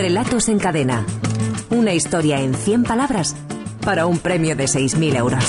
Relatos en cadena. Una historia en 100 palabras para un premio de 6.000 euros.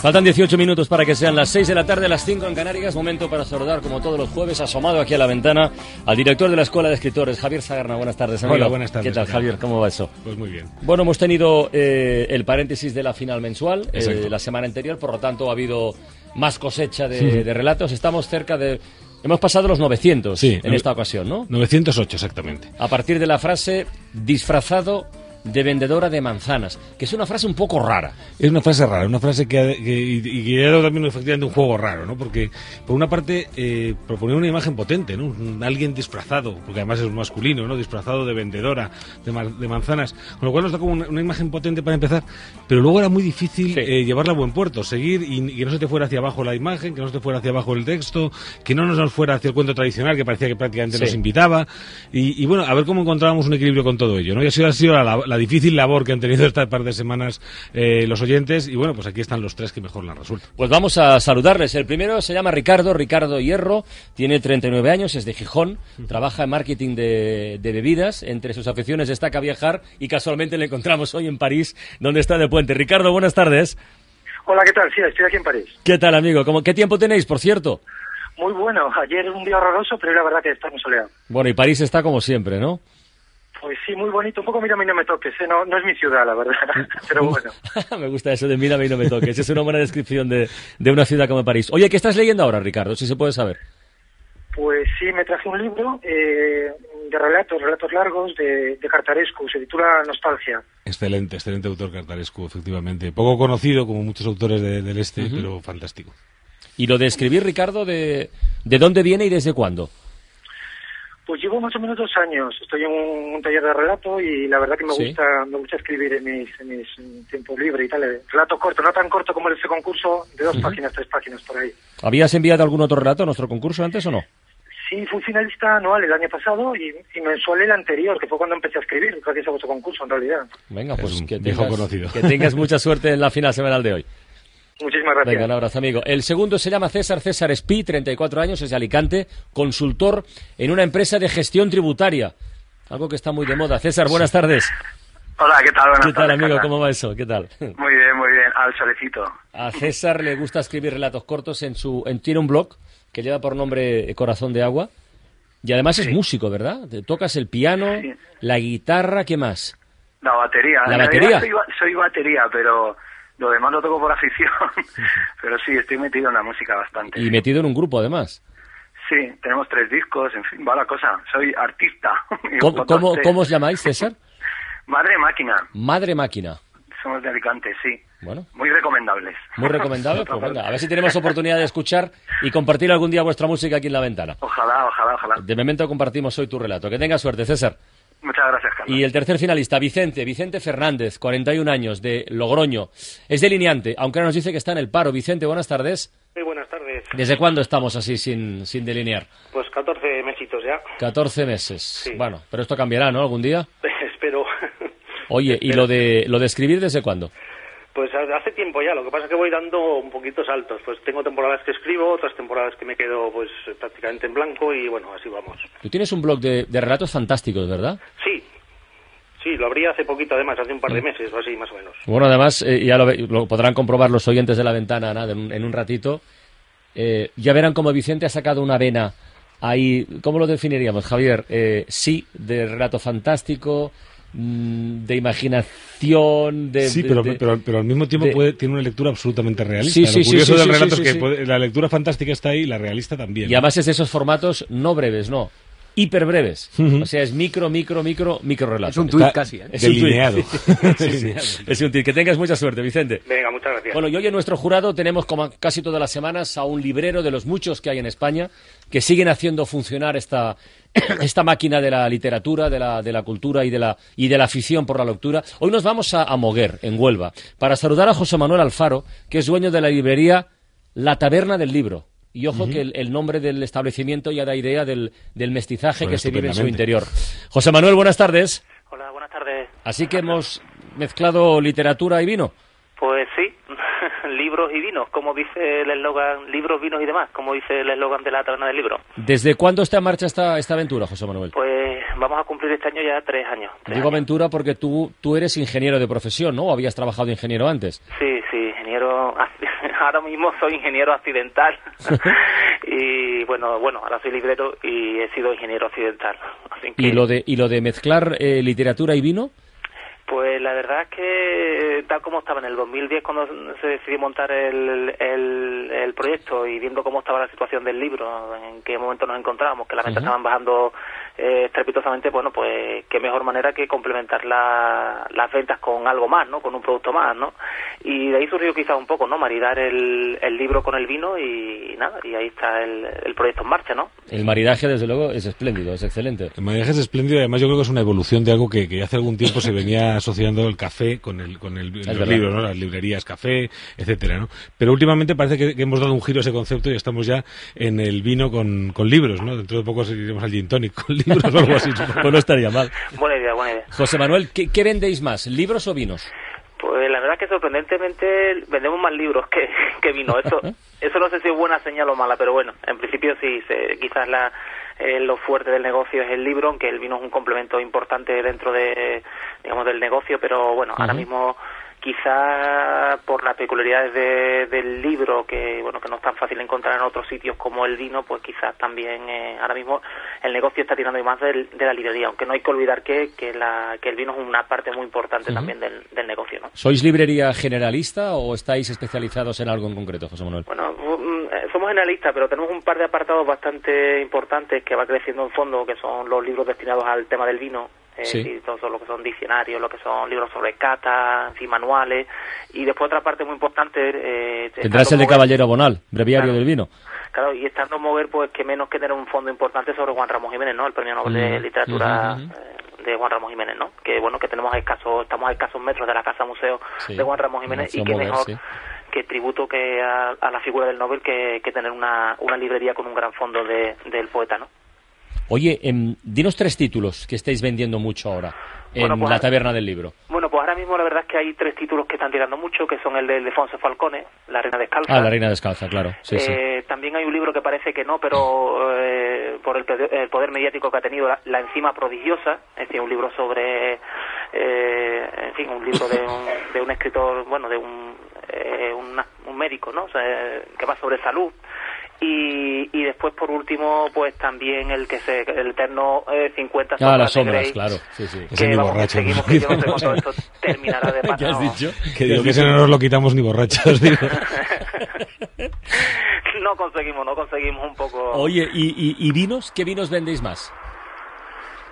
Faltan 18 minutos para que sean las 6 de la tarde, las 5 en Canarias. Momento para saludar, como todos los jueves, asomado aquí a la ventana, al director de la Escuela de Escritores, Javier Zagarna. Buenas tardes, amigo. Hola, buenas tardes, ¿Qué tal. Javier? ¿Cómo va eso? Pues muy bien. Bueno, hemos tenido eh, el paréntesis de la final mensual eh, la semana anterior, por lo tanto ha habido más cosecha de, de relatos. Estamos cerca de... Hemos pasado los 900 Sí, en esta ocasión, ¿no? 908 exactamente. A partir de la frase disfrazado de vendedora de manzanas, que es una frase un poco rara. Es una frase rara, una frase que, ha- que- y, que dado también efectivamente un juego raro, ¿no? Porque por una parte eh, proponía una imagen potente, ¿no? Alguien disfrazado, porque además es masculino, ¿no? Disfrazado de vendedora de, de manzanas, con lo cual nos da como una, una imagen potente para empezar, pero luego era muy difícil Sí. eh, llevarla a buen puerto, seguir y, y que no se te fuera hacia abajo la imagen, que no se te fuera hacia abajo el texto, que no nos fuera hacia el cuento tradicional que parecía que prácticamente Sí. nos invitaba y, y bueno, a ver cómo encontrábamos un equilibrio con todo ello, ¿no? Y ha sido, ha sido la, la difícil labor que han tenido estas par de semanas eh, los oyentes y bueno, pues aquí están los tres que mejor la han resuelto. Pues vamos a saludarles. El primero se llama Ricardo, Ricardo Hierro, tiene 39 años, es de Gijón, trabaja en marketing de, de bebidas, entre sus aficiones destaca viajar y casualmente le encontramos hoy en París, donde está de puente. Ricardo, buenas tardes. Hola, ¿qué tal? Sí, estoy aquí en París. ¿Qué tal, amigo? ¿Cómo, ¿Qué tiempo tenéis, por cierto? Muy bueno. Ayer un día horroroso, pero la verdad que está muy soleado. Bueno, y París está como siempre, ¿no? Pues sí, muy bonito. Un poco mira, a mí no me toques. ¿eh? No, no es mi ciudad, la verdad. pero bueno. me gusta eso de mírame y no me toques. Es una buena descripción de, de una ciudad como París. Oye, ¿qué estás leyendo ahora, Ricardo? Si se puede saber. Pues sí, me traje un libro eh, de relatos, relatos largos de, de Cartarescu. Se titula Nostalgia. Excelente, excelente autor cartaresco, efectivamente. Poco conocido, como muchos autores de- del este, pero fantástico. Y lo de escribir, Ricardo, de, ¿de dónde viene y desde cuándo? Pues llevo más o menos dos años. Estoy en un, un taller de relato y la verdad que me Sí. gusta me gusta escribir en mis, en mis tiempos libres y tal. eh, Relato corto, no tan corto como el de este concurso, de dos páginas, tres páginas por ahí. ¿Habías enviado algún otro relato a nuestro concurso antes o no? Sí, fui finalista anual el año pasado y, y mensual el anterior, que fue cuando empecé a escribir, gracias a vuestro concurso en realidad. Venga, Es pues un que tengas, conocido. que tengas mucha suerte en la final semanal de hoy. Muchísimas gracias. Venga, un abrazo, amigo. El segundo se llama César César Espí, 34 años, es de Alicante, consultor en una empresa de gestión tributaria. Algo que está muy de moda. César, buenas tardes. Hola, ¿qué tal? Buenas ¿Qué tal, tardes, amigo? Carla. ¿Cómo va eso? ¿Qué tal? Muy bien, muy bien. Al solecito. A César le gusta escribir relatos cortos en su... En, tiene un blog que lleva por nombre Corazón de Agua. Y además es músico, ¿verdad? Te Tocas el piano, Sí. la guitarra, ¿qué más? La batería. ¿La realidad batería? Soy, soy batería, pero lo demás lo toco por afición. pero sí, estoy metido en la música bastante. Y metido en un grupo, además. Sí, tenemos tres discos, en fin, va la cosa. Soy artista. ¿Cómo, cómo, cómo os llamáis, César? Madre máquina. Madre máquina. Somos de Alicante, sí. Bueno, Muy recomendables. muy recomendable. Pues venga, a ver si tenemos oportunidad de escuchar y compartir algún día vuestra música aquí en la ventana. Ojalá, ojalá, ojalá. De momento compartimos hoy tu relato. Que tengas suerte, César. Muchas gracias, Carlos. Y el tercer finalista, Vicente, Vicente Fernández, 41 años, de Logroño. Es delineante, aunque ahora nos dice que está en el paro. Vicente, buenas tardes. Muy buenas tardes. ¿Desde cuándo estamos así sin, sin delinear? Pues 14 mesitos ya. 14 meses. Sí. Bueno, pero esto cambiará, ¿no? ¿Algún día? Espero. Oye, ¿y lo de, lo de escribir desde cuándo? Pues hace tiempo ya, lo que pasa es que voy dando un poquito saltos. Pues tengo temporadas que escribo, otras temporadas que me quedo pues prácticamente en blanco y bueno, así vamos. Tú tienes un blog de, de relatos fantásticos, ¿verdad? Sí, sí, lo abrí hace poquito además, hace un par de meses o así más o menos. Bueno, además, eh, ya lo, lo podrán comprobar los oyentes de la ventana nada, en, un, en un ratito. Eh, ya verán cómo Vicente ha sacado una vena ahí. ¿Cómo lo definiríamos, Javier? Eh, sí, de relato fantástico, mm, de imaginación, de. Sí, pero, de- pero, pero al mismo tiempo de- puede, tiene una lectura absolutamente realista. Sí, sí, Lo sí, curioso sí, del relato sí, es que sí. puede- la lectura fantástica está ahí y la realista también. Y además es de esos formatos no breves, no. Hiper breves. O sea, es micro, micro, micro, micro relato. Es un tuit Está casi, ¿eh? Es un tuit. delineado. Sí, es un tuit. Que tengas mucha suerte, Vicente. Venga, muchas gracias. Bueno, y hoy en nuestro jurado tenemos, como casi todas las semanas, a un librero de los muchos que hay en España que siguen haciendo funcionar esta, esta máquina de la literatura, de la, de la cultura y de la, y de la afición por la lectura. Hoy nos vamos a, a Moguer, en Huelva, para saludar a José Manuel Alfaro, que es dueño de la librería La Taberna del Libro. Y ojo que el, el nombre del establecimiento ya da idea del, del mestizaje Suena que se vive en su interior. José Manuel, buenas tardes. Hola, buenas tardes. Así que hemos mezclado literatura y vino. Pues sí, libros y vinos, como dice el eslogan, libros, vinos y demás, como dice el eslogan de la taberna del libro. ¿Desde cuándo está en marcha esta, esta aventura, José Manuel? Pues vamos a cumplir este año ya tres años. tres Digo años. aventura porque tú, tú eres ingeniero de profesión, ¿no? ¿O habías trabajado de ingeniero antes? Sí, sí, ingeniero. Ahora mismo soy ingeniero accidental. y bueno, bueno, ahora soy librero y he sido ingeniero accidental. Así que, ¿Y lo de, y lo de mezclar eh, literatura y vino? Pues la verdad es que tal como estaba en el 2010 cuando se decidió montar el, el, el proyecto y viendo cómo estaba la situación del libro, en qué momento nos encontrábamos, que las ventas estaban bajando eh, estrepitosamente, bueno, pues qué mejor manera que complementar la- las ventas con algo más, ¿no? Con un producto más, ¿no? Y de ahí surgió quizás un poco, ¿no? Maridar el, el libro con el vino y, nada, y ahí está el, el proyecto en marcha, ¿no? El maridaje, desde luego, es espléndido, es excelente. El maridaje es espléndido y además yo creo que es una evolución de algo que, que hace algún tiempo se venía asociando el café con el, con el, los libros, ¿no? Las librerías café, etcétera, ¿no? Pero últimamente parece que, que hemos dado un giro a ese concepto y estamos ya en el vino con, con libros, ¿no? Dentro de poco iremos al gin tonic con libros o algo así. Pues no estaría mal. Buena idea, buena idea. José Manuel, ¿qué, qué vendéis más, libros o vinos? Que sorprendentemente vendemos más libros que, que vino. Eso, eso no sé si es buena señal o mala, pero bueno, en principio sí, se- quizás la, eh, lo fuerte del negocio es el libro, aunque el vino es un complemento importante dentro de, digamos, del negocio, pero bueno, ahora mismo quizá por las peculiaridades de- del libro que bueno que no es tan fácil encontrar en otros sitios como el vino pues quizás también eh, ahora mismo el negocio está tirando más del- de la librería aunque no hay que olvidar que que, la, que el vino es una parte muy importante también del, del negocio no ¿Sois librería generalista o estáis especializados en algo en concreto, José Manuel? Bueno, mm, eh, somos generalistas, pero tenemos un par de apartados bastante importantes que va creciendo en fondo, que son los libros destinados al tema del vino. Eh, Sí. todo lo que son diccionarios, lo que son libros sobre cata, en fin, manuales. Y después otra parte muy importante... Eh, Tendrás el de mover- Caballero Bonal, breviario Claro. del vino. Claro, y estando mover, pues que menos que tener un fondo importante sobre Juan Ramos Jiménez, ¿no? El premio Nobel de Ujú, Literatura ujú. eh, de Juan Ramos Jiménez, ¿no? Que bueno, que tenemos escasos, estamos a escasos metros de la Casa Museo Sí, de Juan Ramos Jiménez y Mover, mejor sí. que tributo que a, a la figura del Nobel que, que tener una, una librería con un gran fondo de, del poeta, ¿no? Oye, em, dinos tres títulos que estáis vendiendo mucho ahora en Bueno, pues- la taberna del libro. Bueno, pues ahora mismo la verdad es que hay tres títulos que están tirando mucho, que son el de Ildefonso Falcone, La Reina Descalza. Ah, La Reina Descalza, claro. Sí, sí. Eh, También hay un libro que parece que no, pero eh, por el, poder- el poder mediático que ha tenido, la, La enzima prodigiosa, es decir, un libro sobre, eh, en fin, un libro de un, de un escritor, bueno, de un, eh, una- un médico, ¿no? O sea, eh, que va sobre salud. Y, después, por último, pues también el que se, el eterno eh, 50 Ah, sombras las de sombras, Grey, claro. Sí, sí. Ese que ni vamos, borracho, seguimos ¿no? que yo no sé cuándo esto terminará de ¿Qué has pasar. dicho? Que digo que ese no nos lo quitamos ni borrachos, digo. no conseguimos, no conseguimos un poco. Oye, ¿y, y, y vinos? ¿Qué vinos vendéis más?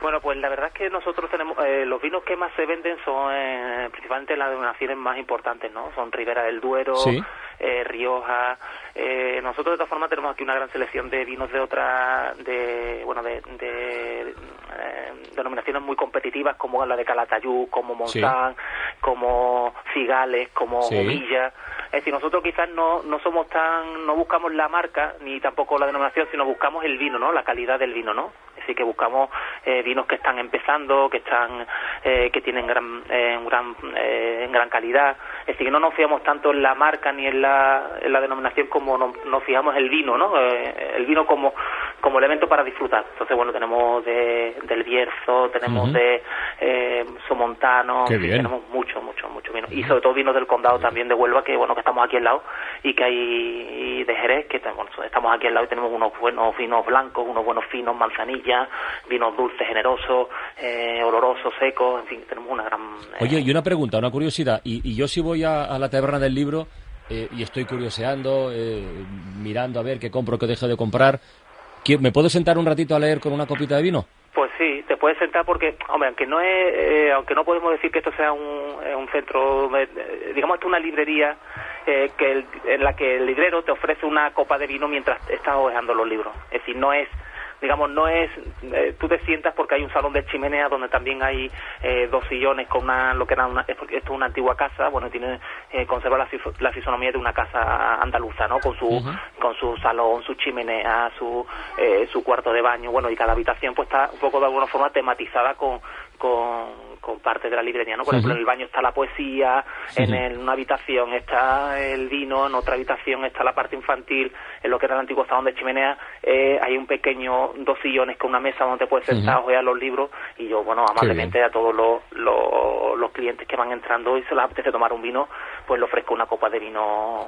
Bueno, pues la verdad es que nosotros tenemos eh, los vinos que más se venden son eh, principalmente las denominaciones más importantes, ¿no? Son Ribera del Duero, Sí. Eh, Rioja. Eh, nosotros de todas formas tenemos aquí una gran selección de vinos de otra, de bueno, de, de, eh, denominaciones muy competitivas como la de Calatayud, como Monzán, como Cigales, como Sí. Gomilla. Es decir, nosotros quizás no, no somos tan, no buscamos la marca ni tampoco la denominación, sino buscamos el vino, ¿no? La calidad del vino, ¿no? Decir, que buscamos eh, vinos que están empezando, que están, eh, que tienen gran, eh, gran, eh, gran calidad. Es decir, que no nos fiamos tanto en la marca ni en la, en la denominación como no- nos fijamos en el vino, ¿no? Eh, el vino como, como elemento para disfrutar. Entonces, bueno, tenemos de, del Bierzo, tenemos de eh, Somontano, tenemos mucho, mucho, mucho vino. Y sobre todo vinos del condado también de Huelva, que bueno, que estamos aquí al lado, y que hay de Jerez, que estamos aquí al lado y tenemos unos buenos vinos blancos, unos buenos finos, manzanilla, vinos dulces, generosos, eh, olorosos, secos, en fin, tenemos una gran... eh, Oye, y una pregunta, una curiosidad. Y, y yo si voy a, a la taberna del libro eh, y estoy curioseando, eh, mirando a ver qué compro, qué dejo de comprar, ¿qué- ¿me puedo sentar un ratito a leer con una copita de vino? Pues sí, te puedes sentar porque, hombre, aunque no es, eh, aunque no podemos decir que esto sea un, eh, centro, eh, digamos esto es una librería eh, que el- en la que el librero te ofrece una copa de vino mientras estás hojeando los libros. Es decir, no es digamos, no es, eh, tú te sientas porque hay un salón de chimenea donde también hay eh, dos sillones con una, lo que era una, es porque esto es una antigua casa, bueno, tiene, eh, conserva la, la fisonomía de una casa andaluza, ¿no? Con su, con su salón, su chimenea, su, eh, su cuarto de baño, bueno, y cada habitación pues está un poco de alguna forma tematizada con, con, con parte de la librería, ¿no? Por ejemplo, en el baño está la poesía, en el- una habitación está el vino, en otra habitación está la parte infantil, en lo que era el antiguo salón de chimenea eh, hay un pequeño, dos sillones con una mesa donde te puedes sentar ojear los libros y yo, bueno, amablemente a todos los, los, los clientes que van entrando y se les apetece tomar un vino, pues le ofrezco una copa de vino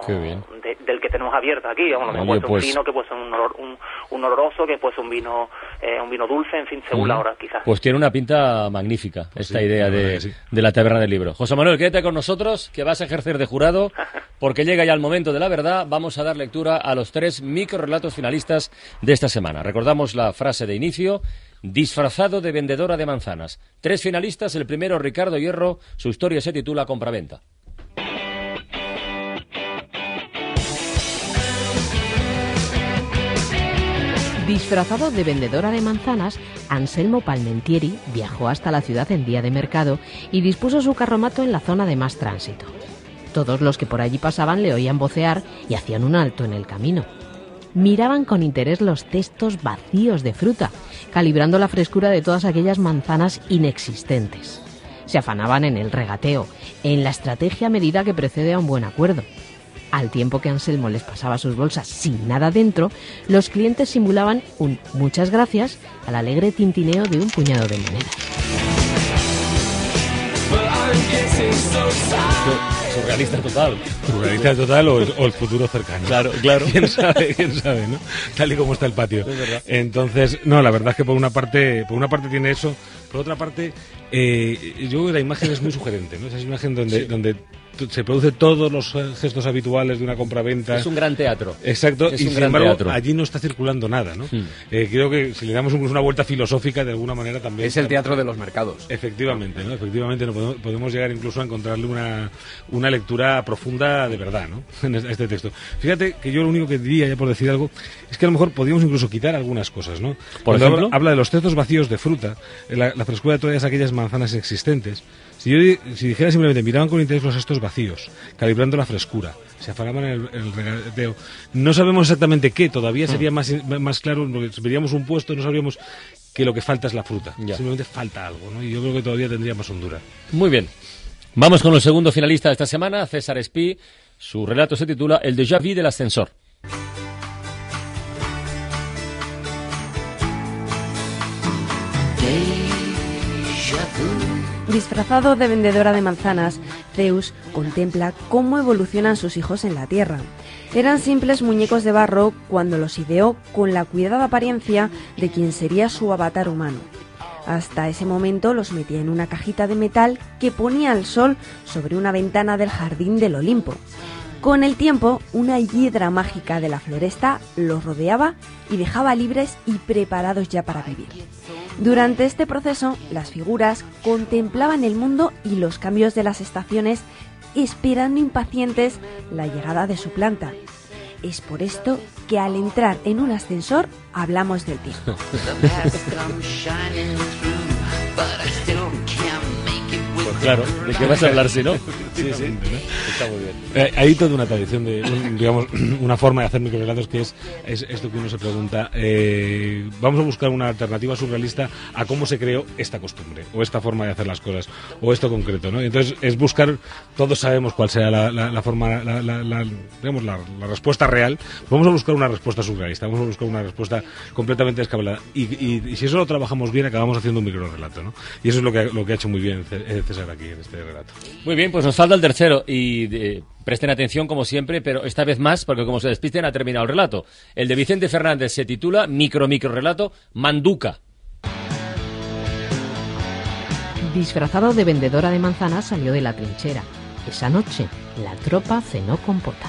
de- del que tenemos abierto aquí, vamos, Oye, puede ser pues- un vino que puede ser un, olor- un, un oloroso, que puede ser un vino, eh, un vino dulce, en fin, según la hora quizás. Pues tiene una pinta magnífica esta idea la de, sí. de la taberna del libro. José Manuel, quédate con nosotros, que vas a ejercer de jurado, porque llega ya el momento de la verdad. Vamos a dar lectura a los tres microrelatos finalistas de esta semana. Recordamos la frase de inicio. Disfrazado de vendedora de manzanas. Tres finalistas, el primero Ricardo Hierro, su historia se titula Compraventa. Disfrazado de vendedora de manzanas, Anselmo Palmentieri viajó hasta la ciudad en día de mercado y dispuso su carromato en la zona de más tránsito. Todos los que por allí pasaban le oían vocear y hacían un alto en el camino. Miraban con interés los cestos vacíos de fruta, calibrando la frescura de todas aquellas manzanas inexistentes. Se afanaban en el regateo, en la estrategia medida que precede a un buen acuerdo. Al tiempo que Anselmo les pasaba sus bolsas sin nada dentro, los clientes simulaban un muchas gracias al alegre tintineo de un puñado de monedas. Surrealista total. Surrealista total o el, o el futuro cercano. Claro, claro. ¿Quién sabe? ¿Quién sabe, no? Tal y como está el patio. Es verdad. Entonces, no, la verdad es que por una parte, por una parte tiene eso, por otra parte, eh, yo creo que la imagen es muy sugerente, ¿no? Esa imagen donde, donde se produce todos los eh, gestos habituales de una compraventa. Es un gran teatro. Exacto, Es y un sin gran embargo teatro. allí no está circulando nada, ¿no? Hmm. Eh, creo que si le damos una vuelta filosófica de alguna manera también... Es el teatro de los mercados. Efectivamente, ¿no? Efectivamente no podemos, podemos llegar incluso a encontrarle una, una lectura profunda de verdad, ¿no? En es- este texto. Fíjate que yo lo único que diría, ya por decir algo, es que a lo mejor podríamos incluso quitar algunas cosas, ¿no? Cuando ejemplo? Habla, habla de los cestos vacíos de fruta, la, la frescura de todas aquellas manzanas existentes. Si yo si dijera simplemente miraban con interés los cestos vacíos, calibrando la frescura, se afanaban en el, regateo, no sabemos exactamente qué, todavía Hmm. sería más, más claro, veríamos un puesto no sabríamos que lo que falta es la fruta. Ya. Simplemente falta algo, ¿no? Y yo creo que todavía tendría más hondura. Muy bien. Vamos con el segundo finalista de esta semana, César Espí. Su relato se titula El déjà vu del ascensor. Disfrazado de vendedora de manzanas, Zeus contempla cómo evolucionan sus hijos en la Tierra. Eran simples muñecos de barro cuando los ideó con la cuidada apariencia de quien sería su avatar humano. Hasta ese momento los metía en una cajita de metal que ponía al sol sobre una ventana del jardín del Olimpo. Con el tiempo, una hiedra mágica de la floresta los rodeaba y dejaba libres y preparados ya para vivir. Durante este proceso, las figuras contemplaban el mundo y los cambios de las estaciones, esperando impacientes la llegada de su planta. Es por esto que al entrar en un ascensor hablamos del tiempo. Claro, ¿de qué vas a hablar si no? Sí, sí. Está muy bien. Eh, hay toda una tradición de, un- digamos, una forma de hacer microrelatos que es, es esto que uno se pregunta. eh, vamos a buscar una alternativa surrealista a cómo se creó esta costumbre, o esta forma de hacer las cosas, o esto concreto, ¿no? Entonces es buscar, todos sabemos cuál sea la, la- la forma, la, digamos, la, respuesta real. Vamos a buscar una respuesta surrealista, vamos a buscar una respuesta completamente descabellada. Y, y- y si eso lo trabajamos bien, acabamos haciendo un microrelato, ¿no? Y eso es lo que, ha- lo que ha hecho muy bien C- aquí en este relato. Muy bien, pues nos falta el tercero y eh, presten atención como siempre, pero esta vez más, porque como se despisten ha terminado el relato. El de Vicente Fernández se titula Micro Micro Relato Manduca. Disfrazado de vendedora de manzanas salió de la trinchera. Esa noche, la tropa cenó con pota.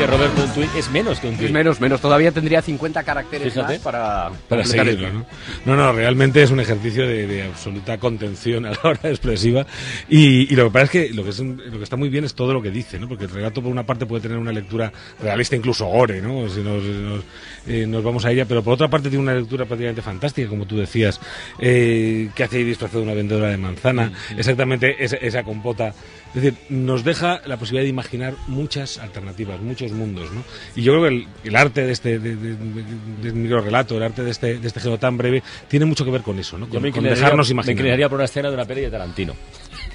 Decía Roberto, un tuit es menos que un tuit. Es menos, menos. Todavía tendría 50 caracteres Fíjate. más para, para el. ¿no? No, no, realmente es un ejercicio de, de absoluta contención a la hora expresiva y, y lo que pasa es que lo que, es un- lo que está muy bien es todo lo que dice, ¿no? Porque el relato por una parte puede tener una lectura realista, incluso gore, ¿no? Si nos, nos, eh, nos vamos a ella, pero por otra parte tiene una lectura prácticamente fantástica, como tú decías, eh, que hace ahí disfrazado de una vendedora de manzana, exactamente esa, esa compota. Es decir, nos deja la posibilidad de imaginar muchas alternativas, muchos mundos, ¿no? Y yo creo que el, el arte de este de, de, de- del microrelato, el arte de este, de este género tan breve, tiene mucho que ver con eso, ¿no? Yo Con, me dejarnos me imaginar. inclinaría por una escena de una peli de Tarantino.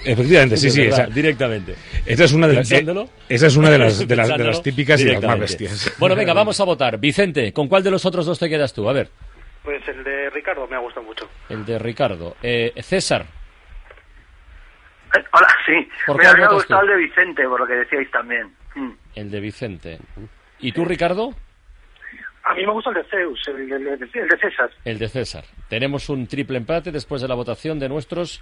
Efectivamente, sí, sí, esa, directamente. esa es una de las, eh, esa es una de las, de las, de Pensándolo las típicas y las más bestias. Bueno, venga, vamos a votar. Vicente, ¿con cuál de los otros dos te quedas tú? A ver, Pues el de Ricardo me ha gustado mucho. el de Ricardo. Eh, César, Eh, Hola, sí. ¿Por Me había votas gustado tú? el de Vicente, por lo que decíais también. Mm. El de Vicente. ¿Y tú, Ricardo? A mí me gusta el de Zeus, el de, el de- el de César. El de César. Tenemos un triple empate después de la votación de nuestros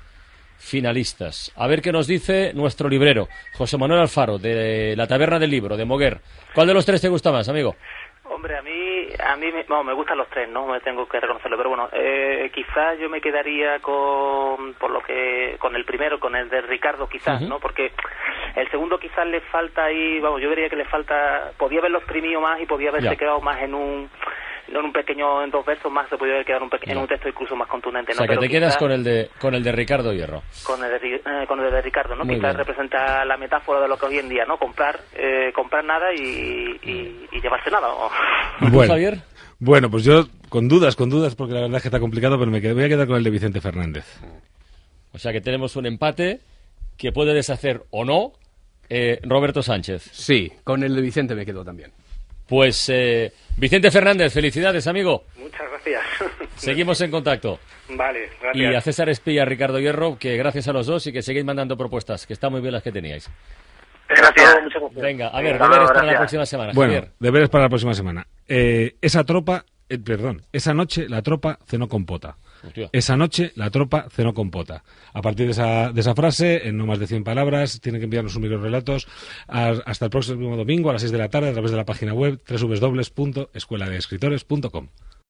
finalistas. A ver qué nos dice nuestro librero, José Manuel Alfaro, de la Taberna del Libro, de Moguer. ¿Cuál de los tres te gusta más, amigo? Hombre, a mí, a mí me, me gustan los tres, ¿no? Me tengo que reconocerlo, pero bueno, eh, quizás yo me quedaría con, por lo que, con el primero, con el de Ricardo, quizás. ¿no? Porque el segundo quizás le falta ahí, vamos, yo diría que le falta, podía haberlo exprimido más y podía haberse Ya. quedado más en un, en un pequeño, en dos versos más, se podía haber quedado en un, en un texto incluso más contundente, O sea, que Pero te quedas con el de con el de Ricardo Hierro. con el de, eh, con el de Ricardo, ¿no? Muy Quizás bien. representa la metáfora de lo que hoy en día, ¿no? Comprar, eh, comprar nada y, y, y llevarse nada. ¿no? ¿Y tú, Bueno. Javier? Bueno, pues yo con dudas, con dudas, porque la verdad es que está complicado, pero me quedo- voy a quedar con el de Vicente Fernández. O sea, que tenemos un empate que puede deshacer o no eh, Roberto Sánchez. Sí, con el de Vicente me quedo también. Pues eh, Vicente Fernández, felicidades, amigo. Muchas gracias. Seguimos en contacto. Vale, Y a César Espía, a Ricardo Hierro, que gracias a los dos y que seguís mandando propuestas, que están muy bien las que teníais. Gracias. Muchas gracias. Venga, a ver, Hasta deberes para la gracias. próxima semana. Bueno, Javier. deberes para la próxima semana. Eh, esa tropa, eh, perdón, esa noche la tropa cenó con pota. Esa noche la tropa cenó con pota. A partir de esa, de esa frase, en no más de 100 palabras, tienen que enviarnos sus microrelatos hasta el próximo domingo a las 6 de la tarde a través de la página web www.escueladeescritores.com.